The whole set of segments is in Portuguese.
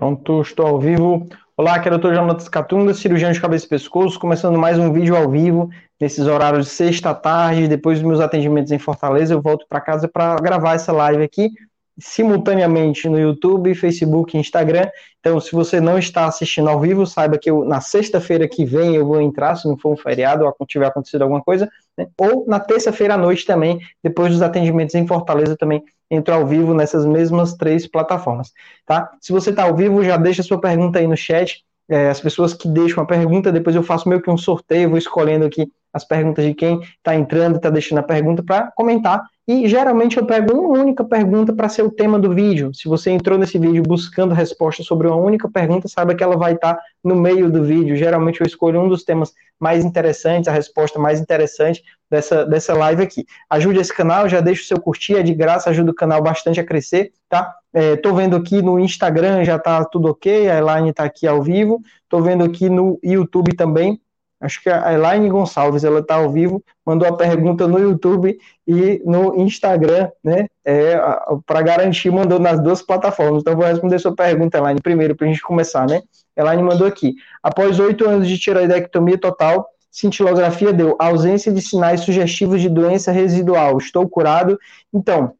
Pronto, estou ao vivo. Olá, aqui é o Dr. Jonatas Catunga, cirurgião de cabeça e pescoço, começando mais um vídeo ao vivo, nesses horários de sexta tarde, depois dos meus atendimentos em Fortaleza, eu volto para casa para gravar essa live aqui, simultaneamente no YouTube, Facebook e Instagram. Então, se você não está assistindo ao vivo, saiba que eu, na sexta-feira que vem eu vou entrar, se não for um feriado ou tiver acontecido alguma coisa, né? ou na terça-feira à noite também, depois dos atendimentos em Fortaleza também entro ao vivo nessas mesmas três plataformas, tá? Se você está ao vivo, já deixa sua pergunta aí no chat. É, as pessoas que deixam a pergunta, depois eu faço meio que um sorteio, vou escolhendo aqui as perguntas de quem está entrando está deixando a pergunta para comentar e geralmente eu pego uma única pergunta para ser o tema do vídeo. Se você entrou nesse vídeo buscando resposta sobre uma única pergunta, saiba que ela vai estar tá no meio do vídeo. Geralmente eu escolho um dos temas mais interessantes, a resposta mais interessante dessa, dessa live aqui. Ajude esse canal, já deixa o seu curtir, é de graça, ajuda o canal bastante a crescer, tá? É, tô vendo aqui no Instagram, já tá tudo ok, a Elaine tá aqui ao vivo. Tô vendo aqui no YouTube também, acho que a Elaine Gonçalves, ela está ao vivo, mandou a pergunta no YouTube e no Instagram, né, é, para garantir, mandou nas duas plataformas. Então, vou responder sua pergunta, Elaine, primeiro, para a gente começar, né? Elaine mandou aqui, após oito anos de tiroidectomia total, cintilografia deu ausência de sinais sugestivos de doença residual, estou curado. Então,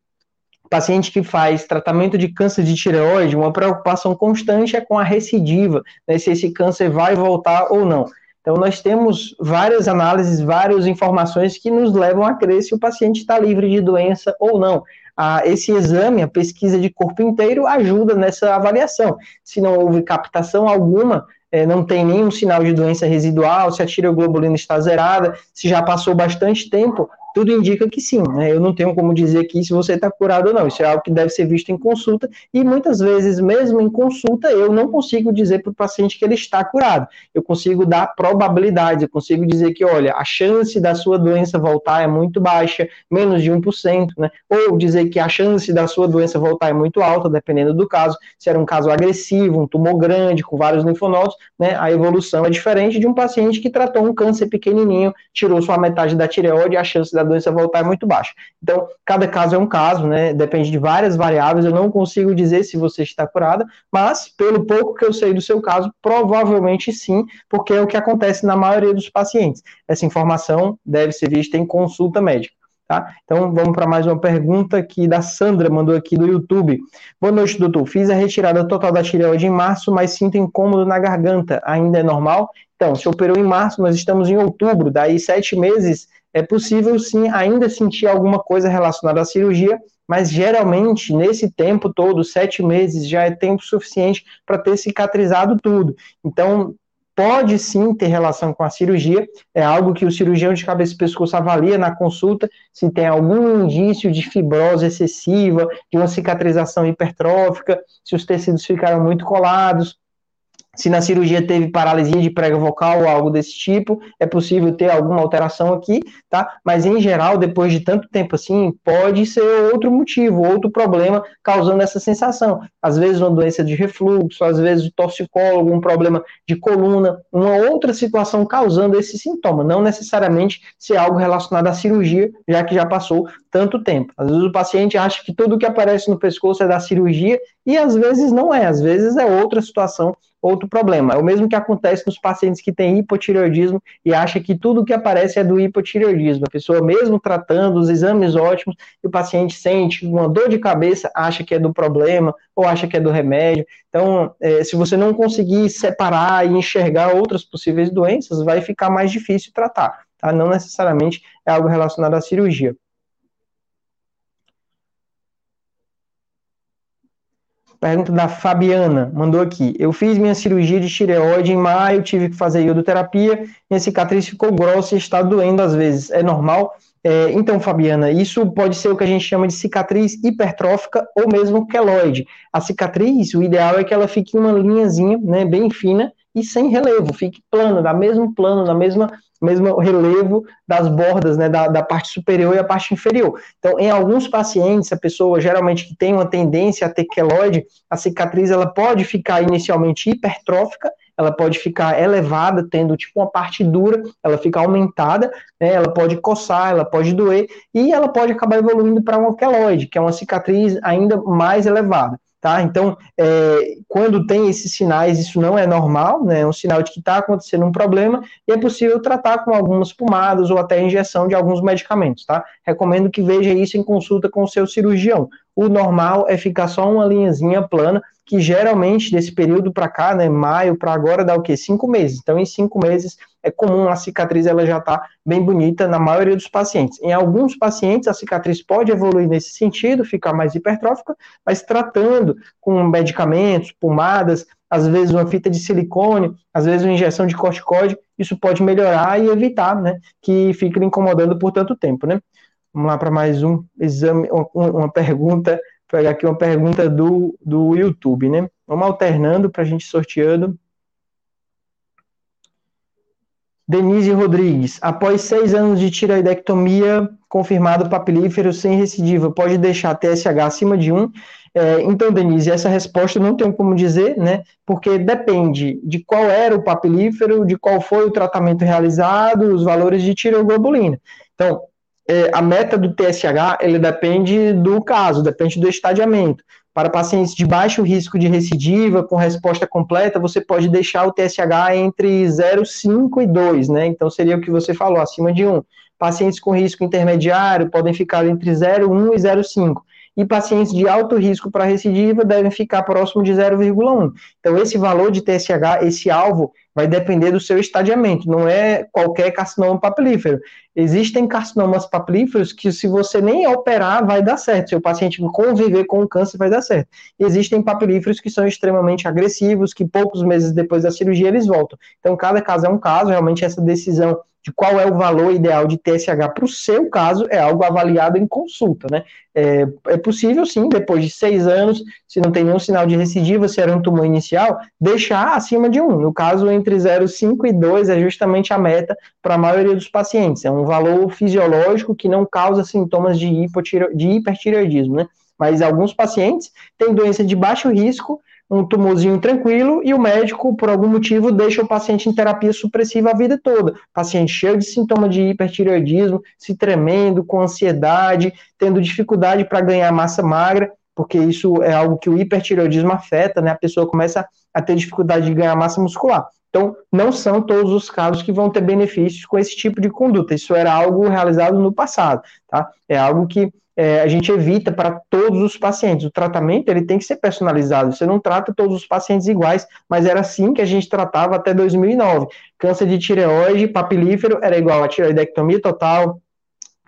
paciente que faz tratamento de câncer de tireoide, uma preocupação constante é com a recidiva, né, se esse câncer vai voltar ou não. Então, nós temos várias análises, várias informações que nos levam a crer se o paciente está livre de doença ou não. Ah, esse exame, a pesquisa de corpo inteiro, ajuda nessa avaliação. Se não houve captação alguma, é, não tem nenhum sinal de doença residual, se a tireoglobulina está zerada, se já passou bastante tempo, tudo indica que sim, né? Eu não tenho como dizer aqui se você está curado ou não. Isso é algo que deve ser visto em consulta, e muitas vezes, mesmo em consulta, eu não consigo dizer para o paciente que ele está curado. Eu consigo dar probabilidade, eu consigo dizer que, olha, a chance da sua doença voltar é muito baixa, menos de 1%, né? Ou dizer que a chance da sua doença voltar é muito alta, dependendo do caso. Se era um caso agressivo, um tumor grande, com vários linfonodos, né? A evolução é diferente de um paciente que tratou um câncer pequenininho, tirou sua metade da tireoide, a chance da da doença voltar é muito baixa. Então, cada caso é um caso, né? Depende de várias variáveis. Eu não consigo dizer se você está curada, mas pelo pouco que eu sei do seu caso, provavelmente sim, porque é o que acontece na maioria dos pacientes. Essa informação deve ser vista em consulta médica. Tá? Então vamos para mais uma pergunta que da Sandra mandou aqui do YouTube. Boa noite, doutor. Fiz a retirada total da tireoide em março, mas sinto incômodo na garganta. Ainda é normal? Então, se operou em março, nós estamos em outubro, daí sete meses é possível sim ainda sentir alguma coisa relacionada à cirurgia, mas geralmente nesse tempo todo, sete meses, já é tempo suficiente para ter cicatrizado tudo. Então, pode sim ter relação com a cirurgia, é algo que o cirurgião de cabeça e pescoço avalia na consulta, se tem algum indício de fibrose excessiva, de uma cicatrização hipertrófica, se os tecidos ficaram muito colados, se na cirurgia teve paralisia de prega vocal ou algo desse tipo, é possível ter alguma alteração aqui, tá? Mas em geral, depois de tanto tempo assim, pode ser outro motivo, outro problema causando essa sensação. Às vezes uma doença de refluxo, às vezes o toxicólogo, um problema de coluna, uma outra situação causando esse sintoma, não necessariamente ser algo relacionado à cirurgia, já que já passou tanto tempo. Às vezes o paciente acha que tudo que aparece no pescoço é da cirurgia e às vezes não é, às vezes é outra situação outro problema. É o mesmo que acontece nos pacientes que têm hipotireoidismo e acha que tudo que aparece é do hipotireoidismo. A pessoa, mesmo tratando os exames ótimos, e o paciente sente uma dor de cabeça, acha que é do problema ou acha que é do remédio. Então, é, se você não conseguir separar e enxergar outras possíveis doenças, vai ficar mais difícil tratar. Tá? Não necessariamente é algo relacionado à cirurgia. Pergunta da Fabiana, mandou aqui. Eu fiz minha cirurgia de tireoide em maio, tive que fazer iodoterapia, minha cicatriz ficou grossa e está doendo às vezes. É normal? É, então, Fabiana, isso pode ser o que a gente chama de cicatriz hipertrófica ou mesmo queloide. A cicatriz, o ideal é que ela fique uma linhazinha, né, bem fina e sem relevo, fique plano, da mesmo plano, da mesma mesmo relevo das bordas, né, da, da parte superior e a parte inferior. Então, em alguns pacientes, a pessoa geralmente que tem uma tendência a ter queloide, a cicatriz ela pode ficar inicialmente hipertrófica, ela pode ficar elevada, tendo tipo uma parte dura, ela fica aumentada, né, ela pode coçar, ela pode doer, e ela pode acabar evoluindo para uma queloide, que é uma cicatriz ainda mais elevada. Tá? Então, é, quando tem esses sinais, isso não é normal, né? É um sinal de que está acontecendo um problema e é possível tratar com algumas pomadas ou até injeção de alguns medicamentos, tá? Recomendo que veja isso em consulta com o seu cirurgião. O normal é ficar só uma linhazinha plana, que geralmente desse período para cá, né, maio para agora dá o quê? Cinco meses. Então, em cinco meses é comum a cicatriz ela já tá bem bonita na maioria dos pacientes. Em alguns pacientes a cicatriz pode evoluir nesse sentido, ficar mais hipertrófica, mas tratando com medicamentos, pomadas, às vezes uma fita de silicone, às vezes uma injeção de corticoide, isso pode melhorar e evitar, né, que fique incomodando por tanto tempo, né? Vamos lá para mais um exame, uma, pergunta pegar aqui uma pergunta do, do YouTube, né? Vamos alternando para a gente sorteando. Denise Rodrigues, após seis anos de tiroidectomia confirmado papilífero sem recidiva, pode deixar TSH acima de 1? É, então, Denise, essa resposta não tenho como dizer, né? Porque depende de qual era o papilífero, de qual foi o tratamento realizado, os valores de tiroglobulina. Então, é, a meta do TSH ele depende do caso, depende do estadiamento. Para pacientes de baixo risco de recidiva, com resposta completa, você pode deixar o TSH entre 0,5 e 2, né? Então seria o que você falou, acima de 1. Pacientes com risco intermediário podem ficar entre 0,1 e 0,5 e pacientes de alto risco para recidiva devem ficar próximo de 0,1. Então, esse valor de TSH, esse alvo, vai depender do seu estadiamento, não é qualquer carcinoma papilífero. Existem carcinomas papilíferos que, se você nem operar, vai dar certo. Se o paciente conviver com o câncer, vai dar certo. Existem papilíferos que são extremamente agressivos, que poucos meses depois da cirurgia eles voltam. Então, cada caso é um caso, realmente essa decisão de qual é o valor ideal de TSH para o seu caso é algo avaliado em consulta, né? É, é, possível, sim, depois de seis anos, se não tem nenhum sinal de recidiva, se era um tumor inicial, deixar acima de um. No caso, entre 0,5 e 2 é justamente a meta para a maioria dos pacientes. É um valor fisiológico que não causa sintomas de, de hipertireoidismo, né? Mas alguns pacientes têm doença de baixo risco um tumorzinho tranquilo e o médico, por algum motivo, deixa o paciente em terapia supressiva a vida toda. Paciente cheio de sintoma de hipertireoidismo, se tremendo, com ansiedade, tendo dificuldade para ganhar massa magra, porque isso é algo que o hipertireoidismo afeta, né? A pessoa começa a ter dificuldade de ganhar massa muscular. Então, não são todos os casos que vão ter benefícios com esse tipo de conduta. Isso era algo realizado no passado, tá? É algo que é, a gente evita para todos os pacientes. O tratamento ele tem que ser personalizado. Você não trata todos os pacientes iguais, mas era assim que a gente tratava até 2009. Câncer de tireoide, papilífero era igual a tireoidectomia total,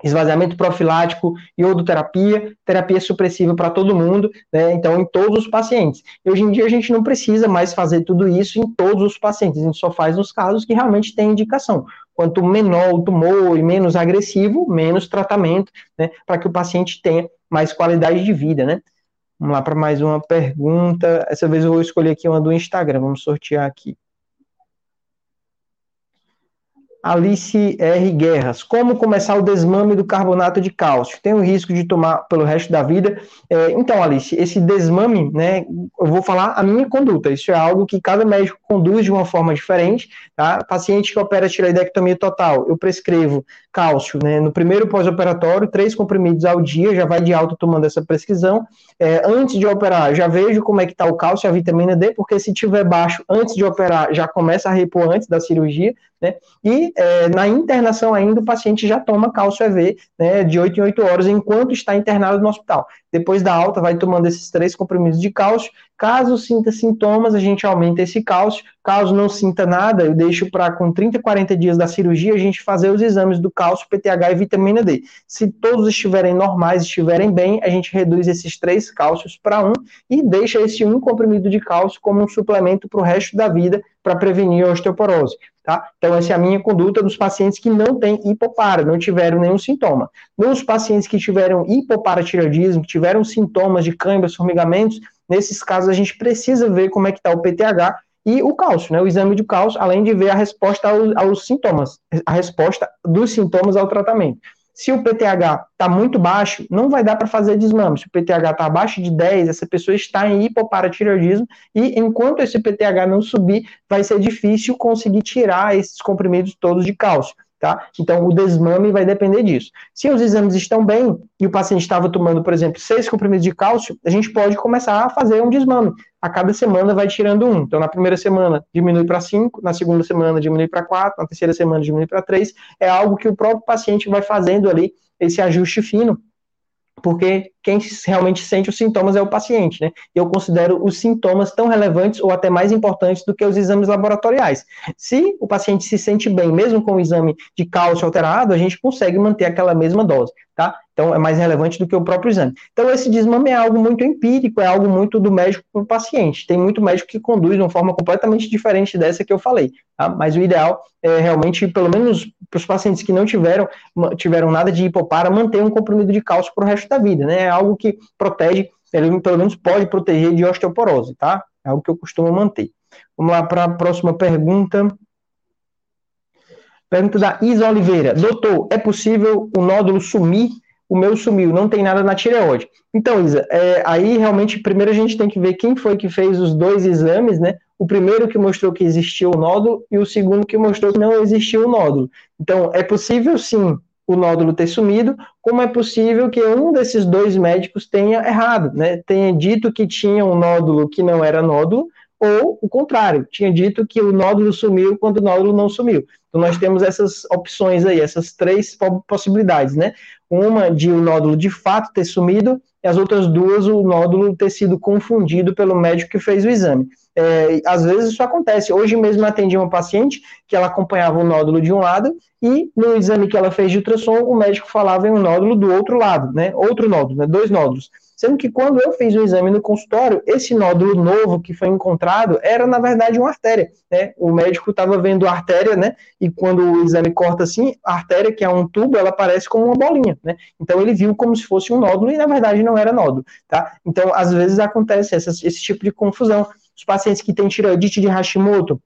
esvaziamento profilático, iodoterapia, terapia supressiva para todo mundo, né? Então, em todos os pacientes. E hoje em dia a gente não precisa mais fazer tudo isso em todos os pacientes, a gente só faz nos casos que realmente tem indicação. Quanto menor o tumor e menos agressivo, menos tratamento, né, para que o paciente tenha mais qualidade de vida, né? Vamos lá para mais uma pergunta. Essa vez eu vou escolher aqui uma do Instagram, vamos sortear aqui. Alice R. Guerras. Como começar o desmame do carbonato de cálcio? Tem o risco de tomar pelo resto da vida? É, então, Alice, esse desmame, né, eu vou falar a minha conduta. Isso é algo que cada médico conduz de uma forma diferente. Tá? Paciente que opera tireoidectomia total, eu prescrevo cálcio, né, no primeiro pós-operatório, três comprimidos ao dia, já vai de alta tomando essa prescrição. É, antes de operar, já vejo como é que está o cálcio a vitamina D, porque se tiver baixo antes de operar, já começa a repor antes da cirurgia, né? E é, na internação ainda, o paciente já toma cálcio EV né, de 8 em 8 horas enquanto está internado no hospital. Depois da alta, vai tomando esses três comprimidos de cálcio. Caso sinta sintomas, a gente aumenta esse cálcio. Caso não sinta nada, eu deixo para com 30, 40 dias da cirurgia a gente fazer os exames do cálcio, PTH e vitamina D. Se todos estiverem normais, estiverem bem, a gente reduz esses três cálcios para um e deixa esse um comprimido de cálcio como um suplemento para o resto da vida para prevenir a osteoporose. Tá? Então, essa é a minha conduta dos pacientes que não têm hipopara, não tiveram nenhum sintoma. Nos pacientes que tiveram hipoparatireoidismo, que tiveram sintomas de câimbras, formigamentos, nesses casos a gente precisa ver como é que está o PTH e o cálcio, né? O exame de cálcio, além de ver a resposta aos, aos sintomas, a resposta dos sintomas ao tratamento. Se o PTH está muito baixo, não vai dar para fazer desmame. Se o PTH está abaixo de 10, essa pessoa está em hipoparatireoidismo e enquanto esse PTH não subir, vai ser difícil conseguir tirar esses comprimidos todos de cálcio. Tá? Então, o desmame vai depender disso. Se os exames estão bem e o paciente estava tomando, por exemplo, seis comprimidos de cálcio, a gente pode começar a fazer um desmame. A cada semana vai tirando um. Então, na primeira semana diminui para cinco, na segunda semana diminui para quatro, na terceira semana diminui para três. É algo que o próprio paciente vai fazendo ali esse ajuste fino porque quem realmente sente os sintomas é o paciente, né? Eu considero os sintomas tão relevantes ou até mais importantes do que os exames laboratoriais. Se o paciente se sente bem, mesmo com o exame de cálcio alterado, a gente consegue manter aquela mesma dose, tá? Então, é mais relevante do que o próprio exame. Então, esse desmame é algo muito empírico, é algo muito do médico para o paciente. Tem muito médico que conduz de uma forma completamente diferente dessa que eu falei, tá? Mas o ideal é realmente, pelo menos para os pacientes que não tiveram, tiveram nada de hipopara, manter um comprimido de cálcio para o resto da vida, né? É algo que protege, pelo menos pode proteger de osteoporose, tá? É algo que eu costumo manter. Vamos lá para a próxima pergunta. Pergunta da Isa Oliveira. Doutor, é possível o nódulo sumir o meu sumiu, não tem nada na tireoide. Então, Isa, é, aí realmente, primeiro a gente tem que ver quem foi que fez os dois exames, né? O primeiro que mostrou que existia o nódulo e o segundo que mostrou que não existia o nódulo. Então, é possível sim o nódulo ter sumido, como é possível que um desses dois médicos tenha errado, né? Tenha dito que tinha um nódulo que não era nódulo, ou o contrário, tinha dito que o nódulo sumiu quando o nódulo não sumiu. Então nós temos essas opções aí, essas três possibilidades, né? Uma de o nódulo de fato ter sumido, e as outras duas o nódulo ter sido confundido pelo médico que fez o exame. É, às vezes isso acontece. Hoje mesmo atendi uma paciente que ela acompanhava o nódulo de um lado e no exame que ela fez de ultrassom, o médico falava em um nódulo do outro lado, né? Outro nódulo, né? Dois nódulos. Sendo que quando eu fiz o exame no consultório, esse nódulo novo que foi encontrado era, na verdade, uma artéria. Né? O médico estava vendo a artéria, né? E quando o exame corta assim, a artéria, que é um tubo, ela parece como uma bolinha, né? Então ele viu como se fosse um nódulo e, na verdade, não era nódulo, tá? Então, às vezes acontece essa, esse tipo de confusão. Os pacientes que têm tireoidite de Hashimoto,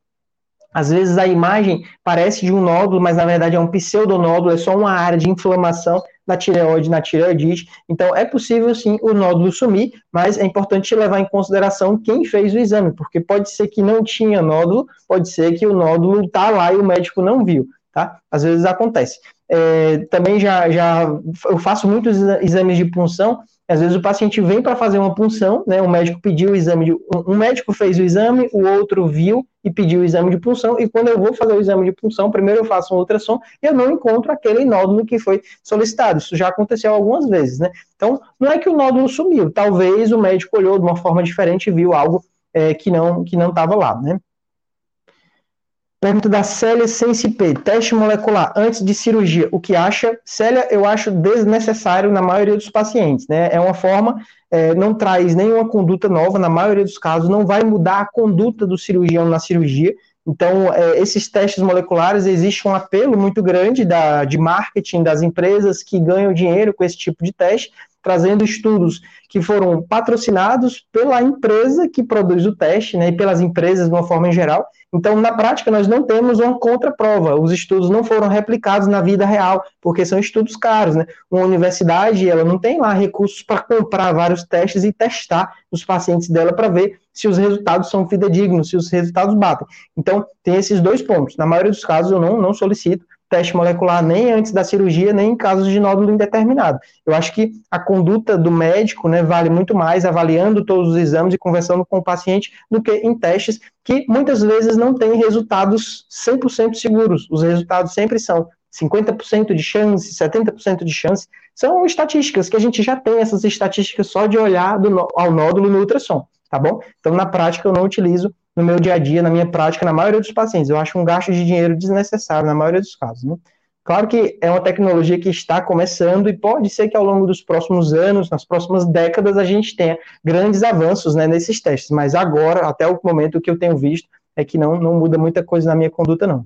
às vezes a imagem parece de um nódulo, mas na verdade é um pseudonódulo, é só uma área de inflamação na tireoide, na tireoidite. Então, é possível sim o nódulo sumir, mas é importante levar em consideração quem fez o exame, porque pode ser que não tinha nódulo, pode ser que o nódulo está lá e o médico não viu, tá? Às vezes acontece. É, também já, já eu faço muitos exames de punção às vezes o paciente vem para fazer uma punção, né? O médico pediu o exame de. Um médico fez o exame, o outro viu e pediu o exame de punção, e quando eu vou fazer o exame de punção, primeiro eu faço um ultrassom e eu não encontro aquele nódulo que foi solicitado. Isso já aconteceu algumas vezes, né? Então, não é que o nódulo sumiu, talvez o médico olhou de uma forma diferente e viu algo é, que não que não estava lá, né? Pergunta da Célia Sensipe, teste molecular antes de cirurgia, o que acha? Célia, eu acho desnecessário na maioria dos pacientes, né? É uma forma, é, não traz nenhuma conduta nova, na maioria dos casos, não vai mudar a conduta do cirurgião na cirurgia. Então, é, esses testes moleculares, existe um apelo muito grande da, de marketing das empresas que ganham dinheiro com esse tipo de teste, trazendo estudos que foram patrocinados pela empresa que produz o teste, né, e pelas empresas de uma forma em geral. Então, na prática, nós não temos uma contraprova. Os estudos não foram replicados na vida real, porque são estudos caros, né? Uma universidade, ela não tem lá recursos para comprar vários testes e testar os pacientes dela para ver se os resultados são fidedignos, se os resultados batem. Então, tem esses dois pontos. Na maioria dos casos, eu não, não solicito teste molecular nem antes da cirurgia, nem em casos de nódulo indeterminado. Eu acho que a conduta do médico né, vale muito mais avaliando todos os exames e conversando com o paciente do que em testes que muitas vezes não têm resultados 100% seguros. Os resultados sempre são 50% de chance, 70% de chance. São estatísticas que a gente já tem essas estatísticas só de olhar do, ao nódulo no ultrassom, tá bom? Então, na prática, eu não utilizo no meu dia a dia, na minha prática, na maioria dos pacientes. Eu acho um gasto de dinheiro desnecessário na maioria dos casos. Né? Claro que é uma tecnologia que está começando e pode ser que ao longo dos próximos anos, nas próximas décadas, a gente tenha grandes avanços né, nesses testes, mas agora, até o momento, o que eu tenho visto é que não, não muda muita coisa na minha conduta, não.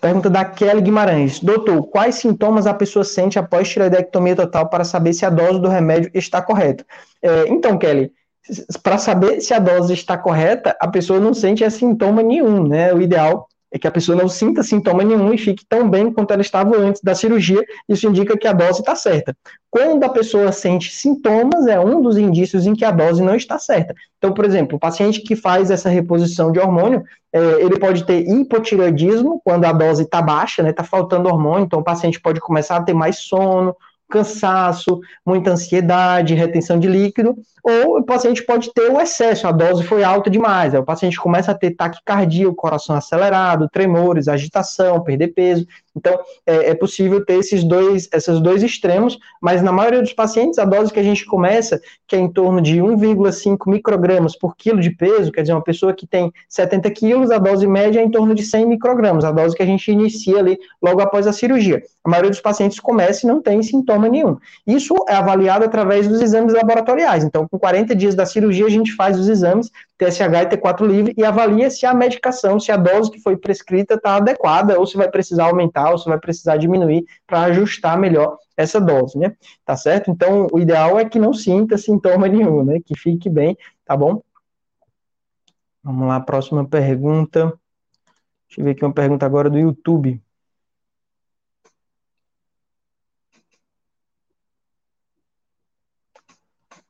Pergunta da Kelly Guimarães. Doutor, quais sintomas a pessoa sente após tireoidectomia total para saber se a dose do remédio está correta? É, então, Kelly, para saber se a dose está correta, a pessoa não sente sintoma nenhum, né? O ideal é que a pessoa não sinta sintoma nenhum e fique tão bem quanto ela estava antes da cirurgia, isso indica que a dose está certa. Quando a pessoa sente sintomas, é um dos indícios em que a dose não está certa. Então, por exemplo, o paciente que faz essa reposição de hormônio, é, ele pode ter hipotireoidismo, quando a dose está baixa, né, está faltando hormônio, então o paciente pode começar a ter mais sono, cansaço, muita ansiedade, retenção de líquido, ou o paciente pode ter o excesso, a dose foi alta demais, aí o paciente começa a ter taquicardia, o coração acelerado, tremores, agitação, perder peso. Então, é, é, possível ter esses dois, esses dois extremos, mas na maioria dos pacientes, a dose que a gente começa, que é em torno de 1,5 microgramas por quilo de peso, quer dizer, uma pessoa que tem 70 quilos, a dose média é em torno de 100 microgramas, a dose que a gente inicia ali logo após a cirurgia. A maioria dos pacientes começa e não tem sintoma nenhum. Isso é avaliado através dos exames laboratoriais. Então, com 40 dias da cirurgia, a gente faz os exames TSH e T4 livre e avalia se a medicação, se a dose que foi prescrita está adequada ou se vai precisar aumentar ou se vai precisar diminuir para ajustar melhor essa dose, né? Tá certo? Então, o ideal é que não sinta sintoma nenhum, né? Que fique bem, tá bom? Vamos lá, próxima pergunta. Deixa eu ver aqui uma pergunta agora do YouTube.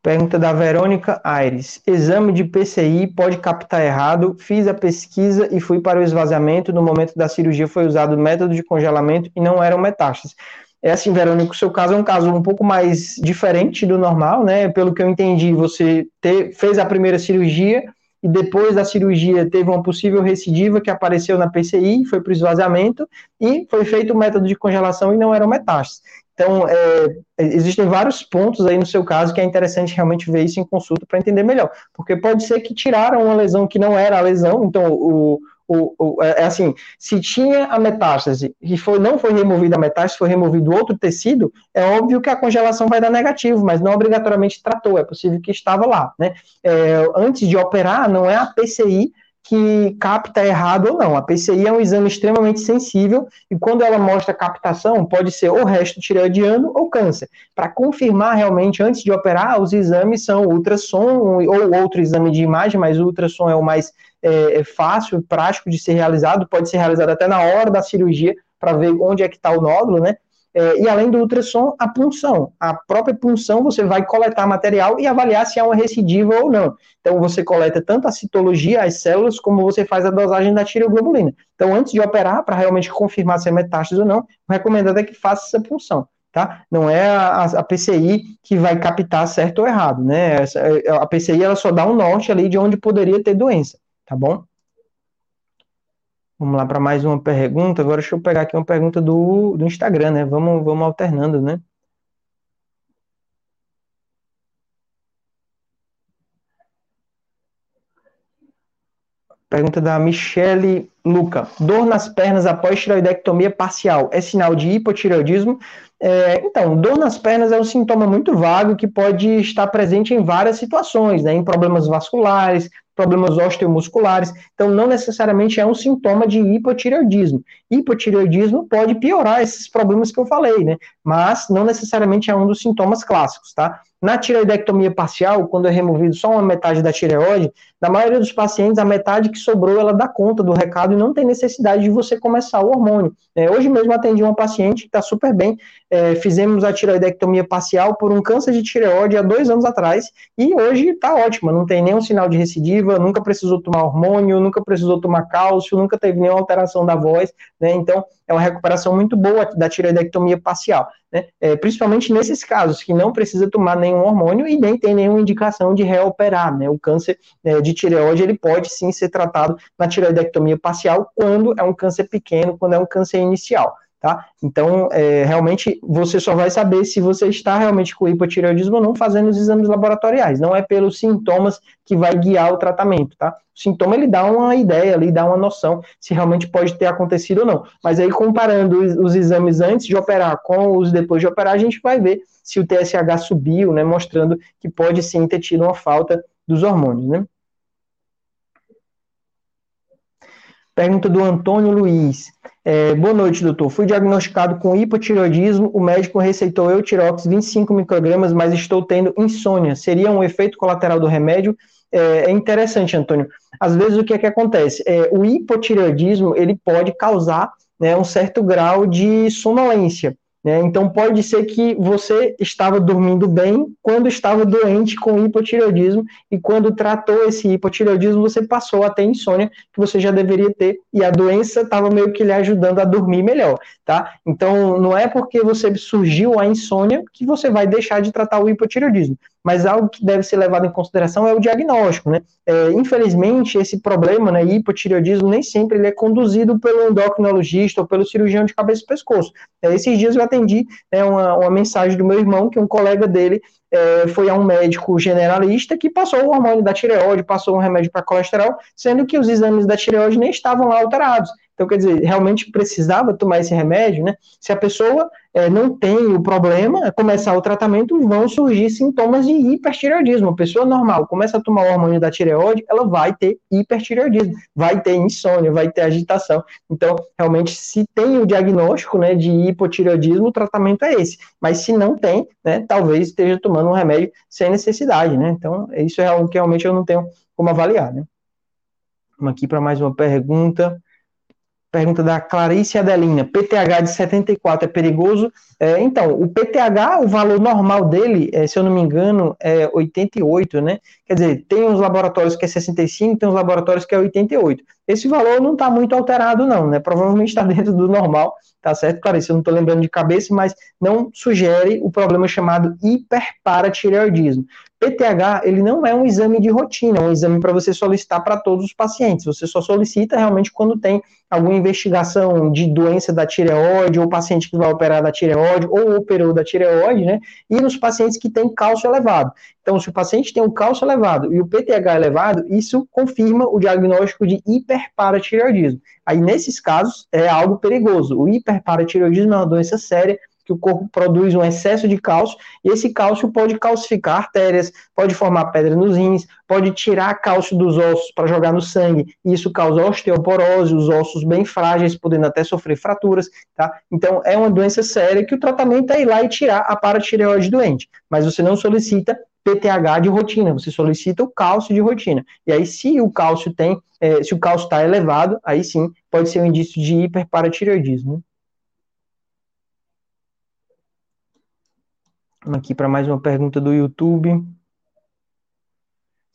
Pergunta da Verônica Aires. Exame de PCI pode captar errado. Fiz a pesquisa e fui para o esvaziamento. No momento da cirurgia foi usado método de congelamento e não eram metástases. É assim, Verônica, o seu caso é um caso um pouco mais diferente do normal, né? Pelo que eu entendi, você te, fez a primeira cirurgia e depois da cirurgia teve uma possível recidiva que apareceu na PCI, foi para o esvaziamento e foi feito o método de congelação e não eram metástases. Então, é, existem vários pontos aí no seu caso que é interessante realmente ver isso em consulta para entender melhor. Porque pode ser que tiraram uma lesão que não era a lesão, então o, o, o, é, é assim, se tinha a metástase e foi, não foi removida a metástase, foi removido outro tecido, é óbvio que a congelação vai dar negativo, mas não obrigatoriamente tratou, é possível que estava lá, né? É, antes de operar, não é a PCI que capta errado ou não. A PCI é um exame extremamente sensível e quando ela mostra captação, pode ser ou resto tireoidiano ou câncer. Para confirmar realmente antes de operar, os exames são ultrassom ou outro exame de imagem, mas o ultrassom é o mais é, é fácil, prático de ser realizado, pode ser realizado até na hora da cirurgia para ver onde é que está o nódulo, né? É, e além do ultrassom, a punção. A própria punção você vai coletar material e avaliar se há uma recidiva ou não. Então você coleta tanto a citologia, as células, como você faz a dosagem da tireoglobulina. Então antes de operar, para realmente confirmar se é metástase ou não, o recomendado é que faça essa punção. Tá? Não é a, a, PCI que vai captar certo ou errado, né? A PCI ela só dá um norte ali de onde poderia ter doença, tá bom? Vamos lá para mais uma pergunta. Agora deixa eu pegar aqui uma pergunta do, do Instagram, né? Vamos, vamos alternando, né? Pergunta da Michele Luca. Dor nas pernas após tiroidectomia parcial é sinal de hipotireoidismo? É, então, dor nas pernas é um sintoma muito vago que pode estar presente em várias situações, né? Em problemas vasculares, problemas osteomusculares. Então, não necessariamente é um sintoma de hipotireoidismo. Hipotireoidismo pode piorar esses problemas que eu falei, né? Mas não necessariamente é um dos sintomas clássicos, tá? Na tireoidectomia parcial, quando é removido só uma metade da tireoide, na maioria dos pacientes, a metade que sobrou, ela dá conta do recado e não tem necessidade de você começar o hormônio. É, hoje mesmo atendi uma paciente que está super bem, é, fizemos a tireoidectomia parcial por um câncer de tireoide há dois anos atrás, e hoje está ótima, não tem nenhum sinal de recidiva, nunca precisou tomar hormônio, nunca precisou tomar cálcio, nunca teve nenhuma alteração da voz, né, então é uma recuperação muito boa da tireoidectomia parcial, né, é, principalmente nesses casos, que não precisa tomar nenhum hormônio e nem tem nenhuma indicação de reoperar, né, o câncer é, de tireoide, ele pode sim ser tratado na tireoidectomia parcial quando é um câncer pequeno, quando é um câncer inicial. Tá? Então, é, realmente, você só vai saber se você está realmente com hipotireoidismo ou não fazendo os exames laboratoriais. Não é pelos sintomas que vai guiar o tratamento, tá? O sintoma, ele dá uma ideia, ele dá uma noção se realmente pode ter acontecido ou não. Mas aí, comparando os, exames antes de operar com os depois de operar, a gente vai ver se o TSH subiu, né? Mostrando que pode sim ter tido uma falta dos hormônios, né? Pergunta do Antônio Luiz. É, boa noite, doutor. Fui diagnosticado com hipotireoidismo. O médico receitou Eutirox 25 microgramas, mas estou tendo insônia. Seria um efeito colateral do remédio? é, é interessante, Antônio. Às vezes o que é que acontece? É, o hipotireoidismo ele pode causar né, um certo grau de sonolência. Né? Então, pode ser que você estava dormindo bem quando estava doente com hipotireoidismo e quando tratou esse hipotireoidismo, você passou a ter insônia que você já deveria ter e a doença estava meio que lhe ajudando a dormir melhor, tá? Então, não é porque você surgiu a insônia que você vai deixar de tratar o hipotireoidismo mas algo que deve ser levado em consideração é o diagnóstico, né? É, infelizmente, esse problema, né, hipotireoidismo, nem sempre ele é conduzido pelo endocrinologista ou pelo cirurgião de cabeça e pescoço. É, esses dias eu atendi né, uma, uma mensagem do meu irmão, que um colega dele é, foi a um médico generalista que passou o hormônio da tireoide, passou um remédio para colesterol, sendo que os exames da tireoide nem estavam lá alterados. Então, quer dizer, realmente precisava tomar esse remédio, né? Se a pessoa é, não tem o problema, começar o tratamento, vão surgir sintomas de hipertireoidismo. A pessoa normal começa a tomar o hormônio da tireoide, ela vai ter hipertireoidismo, vai ter insônia, vai ter agitação. Então, realmente, se tem o diagnóstico né, de hipotireoidismo, o tratamento é esse. Mas se não tem, né, talvez esteja tomando um remédio sem necessidade, né? Então, isso é algo que realmente eu não tenho como avaliar, né? Vamos aqui para mais uma pergunta. Pergunta da Clarice Adelina. PTH de 74 é perigoso? É, então, o PTH, o valor normal dele, é, se eu não me engano, é 88, né? Quer dizer, tem uns laboratórios que é 65, tem uns laboratórios que é 88. Esse valor não está muito alterado, não, né? Provavelmente está dentro do normal, tá certo, Clarice? Eu não estou lembrando de cabeça, mas não sugere o problema chamado hiperparatireoidismo. PTH, ele não é um exame de rotina, é um exame para você solicitar para todos os pacientes. Você só solicita realmente quando tem alguma investigação de doença da tireoide, ou paciente que vai operar da tireoide, ou operou da tireoide, né? E nos pacientes que têm cálcio elevado. Então, se o paciente tem um cálcio elevado e o PTH elevado, isso confirma o diagnóstico de hiperparatireoidismo. Aí, nesses casos, é algo perigoso. O hiperparatireoidismo é uma doença séria que o corpo produz um excesso de cálcio, e esse cálcio pode calcificar artérias, pode formar pedra nos rins, pode tirar cálcio dos ossos para jogar no sangue, e isso causa osteoporose, os ossos bem frágeis, podendo até sofrer fraturas, tá? Então, é uma doença séria que o tratamento é ir lá e tirar a paratireoide doente, mas você não solicita PTH de rotina, você solicita o cálcio de rotina. E aí, se o cálcio tem, é, se o cálcio está elevado, aí sim pode ser um indício de hiperparatireoidismo. Vamos aqui para mais uma pergunta do YouTube.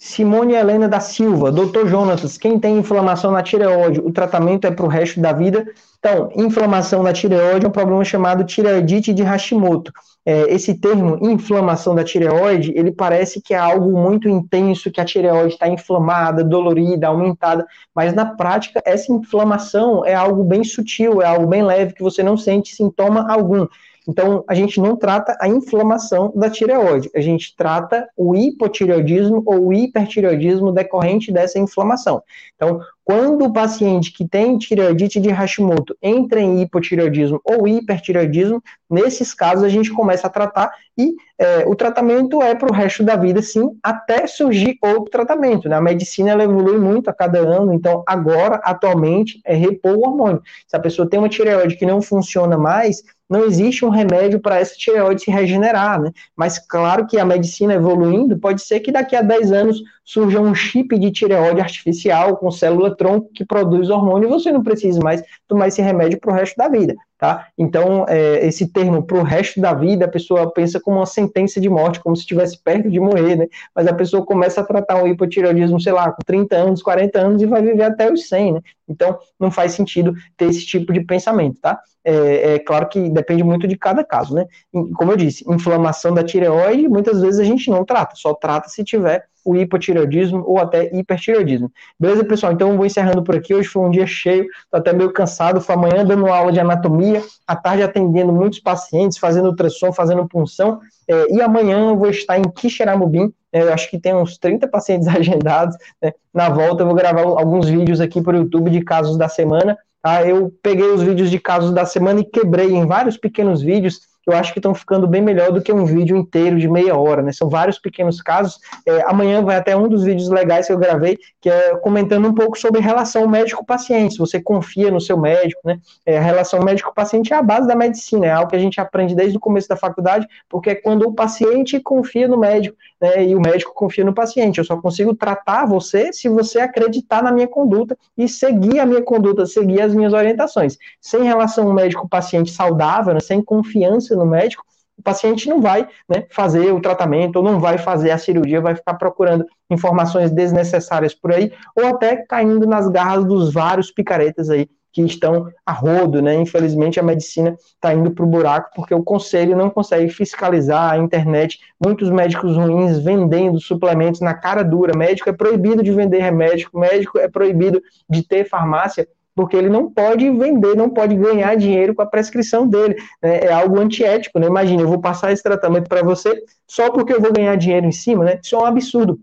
Simone Helena da Silva, doutor Jonatas, quem tem inflamação na tireoide, o tratamento é para o resto da vida? Então, inflamação na tireoide é um problema chamado tireoidite de Hashimoto. É, esse termo, inflamação da tireoide, ele parece que é algo muito intenso, que a tireoide está inflamada, dolorida, aumentada, mas na prática, essa inflamação é algo bem sutil, é algo bem leve, que você não sente sintoma algum. Então, a gente não trata a inflamação da tireoide, a gente trata o hipotireoidismo ou o hipertireoidismo decorrente dessa inflamação. Então, quando o paciente que tem tireoidite de Hashimoto entra em hipotireoidismo ou hipertireoidismo, nesses casos a gente começa a tratar e é, o tratamento é para o resto da vida, sim, até surgir outro tratamento. Né? A medicina ela evolui muito a cada ano, então agora, atualmente, é repor o hormônio. Se a pessoa tem uma tireoide que não funciona mais, não existe um remédio para essa tireoide se regenerar, né? Mas claro que a medicina evoluindo, pode ser que daqui a 10 anos surja um chip de tireoide artificial com célula tronco que produz hormônio e você não precisa mais tomar esse remédio para o resto da vida. Tá? Então, é, esse termo para o resto da vida, a pessoa pensa como uma sentença de morte, como se estivesse perto de morrer, né? Mas a pessoa começa a tratar o hipotireoidismo, sei lá, com 30 anos, 40 anos e vai viver até os 100, né? Então, não faz sentido ter esse tipo de pensamento, tá? É, é, claro que depende muito de cada caso, né? Como eu disse, inflamação da tireoide, muitas vezes a gente não trata, só trata se tiver o hipotireoidismo ou até hipertireoidismo. Beleza, pessoal? Então, vou encerrando por aqui. Hoje foi um dia cheio, tô até meio cansado. Foi amanhã dando aula de anatomia, à tarde atendendo muitos pacientes, fazendo ultrassom, fazendo punção. É, e amanhã eu vou estar em Quixeramobim. É, eu acho que tem uns 30 pacientes agendados. Né? Na volta, eu vou gravar alguns vídeos aqui para o YouTube de casos da semana. Tá? Eu peguei os vídeos de casos da semana e quebrei em vários pequenos vídeos eu acho que estão ficando bem melhor do que um vídeo inteiro de meia hora, né? São vários pequenos casos. É, amanhã vai até um dos vídeos legais que eu gravei, que é comentando um pouco sobre relação médico-paciente. Se você confia no seu médico, né? É, a relação médico-paciente é a base da medicina, é algo que a gente aprende desde o começo da faculdade, porque é quando o paciente confia no médico, né, e o médico confia no paciente. Eu só consigo tratar você se você acreditar na minha conduta e seguir a minha conduta, seguir as minhas orientações. Sem relação médico-paciente saudável, né, sem confiança no médico, o paciente não vai né, fazer o tratamento ou não vai fazer a cirurgia, vai ficar procurando informações desnecessárias por aí, ou até caindo nas garras dos vários picaretas aí que estão a rodo, né? Infelizmente a medicina está indo para o buraco porque o conselho não consegue fiscalizar a internet. Muitos médicos ruins vendendo suplementos na cara dura. Médico é proibido de vender remédio, médico é proibido de ter farmácia porque ele não pode vender, não pode ganhar dinheiro com a prescrição dele. Né? É algo antiético, né? Imagina, eu vou passar esse tratamento para você só porque eu vou ganhar dinheiro em cima, né? Isso é um absurdo.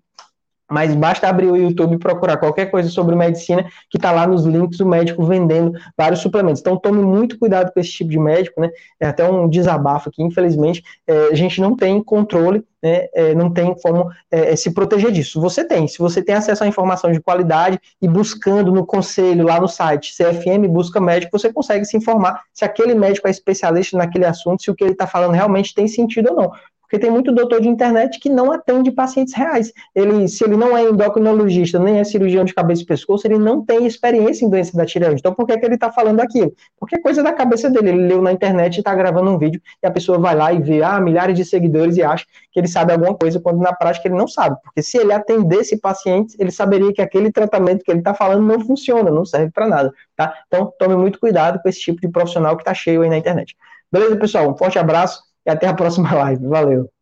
Mas basta abrir o YouTube e procurar qualquer coisa sobre medicina, que está lá nos links o médico vendendo vários suplementos. Então tome muito cuidado com esse tipo de médico, né? É até um desabafo aqui, infelizmente, é, a gente não tem controle, né? É, não tem como é, se proteger disso. Você tem, se você tem acesso à informação de qualidade e buscando no conselho, lá no site, CFM Busca Médico, você consegue se informar se aquele médico é especialista naquele assunto, se o que ele está falando realmente tem sentido ou não. Porque tem muito doutor de internet que não atende pacientes reais. Ele, se ele não é endocrinologista, nem é cirurgião de cabeça e pescoço, ele não tem experiência em doença da tireoide. Então, por que, que ele está falando aquilo? Porque é coisa da cabeça dele. Ele leu na internet e está gravando um vídeo e a pessoa vai lá e vê, ah, milhares de seguidores e acha que ele sabe alguma coisa, quando na prática ele não sabe. Porque se ele atendesse pacientes, ele saberia que aquele tratamento que ele está falando não funciona, não serve para nada. Tá? Então, tome muito cuidado com esse tipo de profissional que está cheio aí na internet. Beleza, pessoal? Um forte abraço e até a próxima live. Valeu!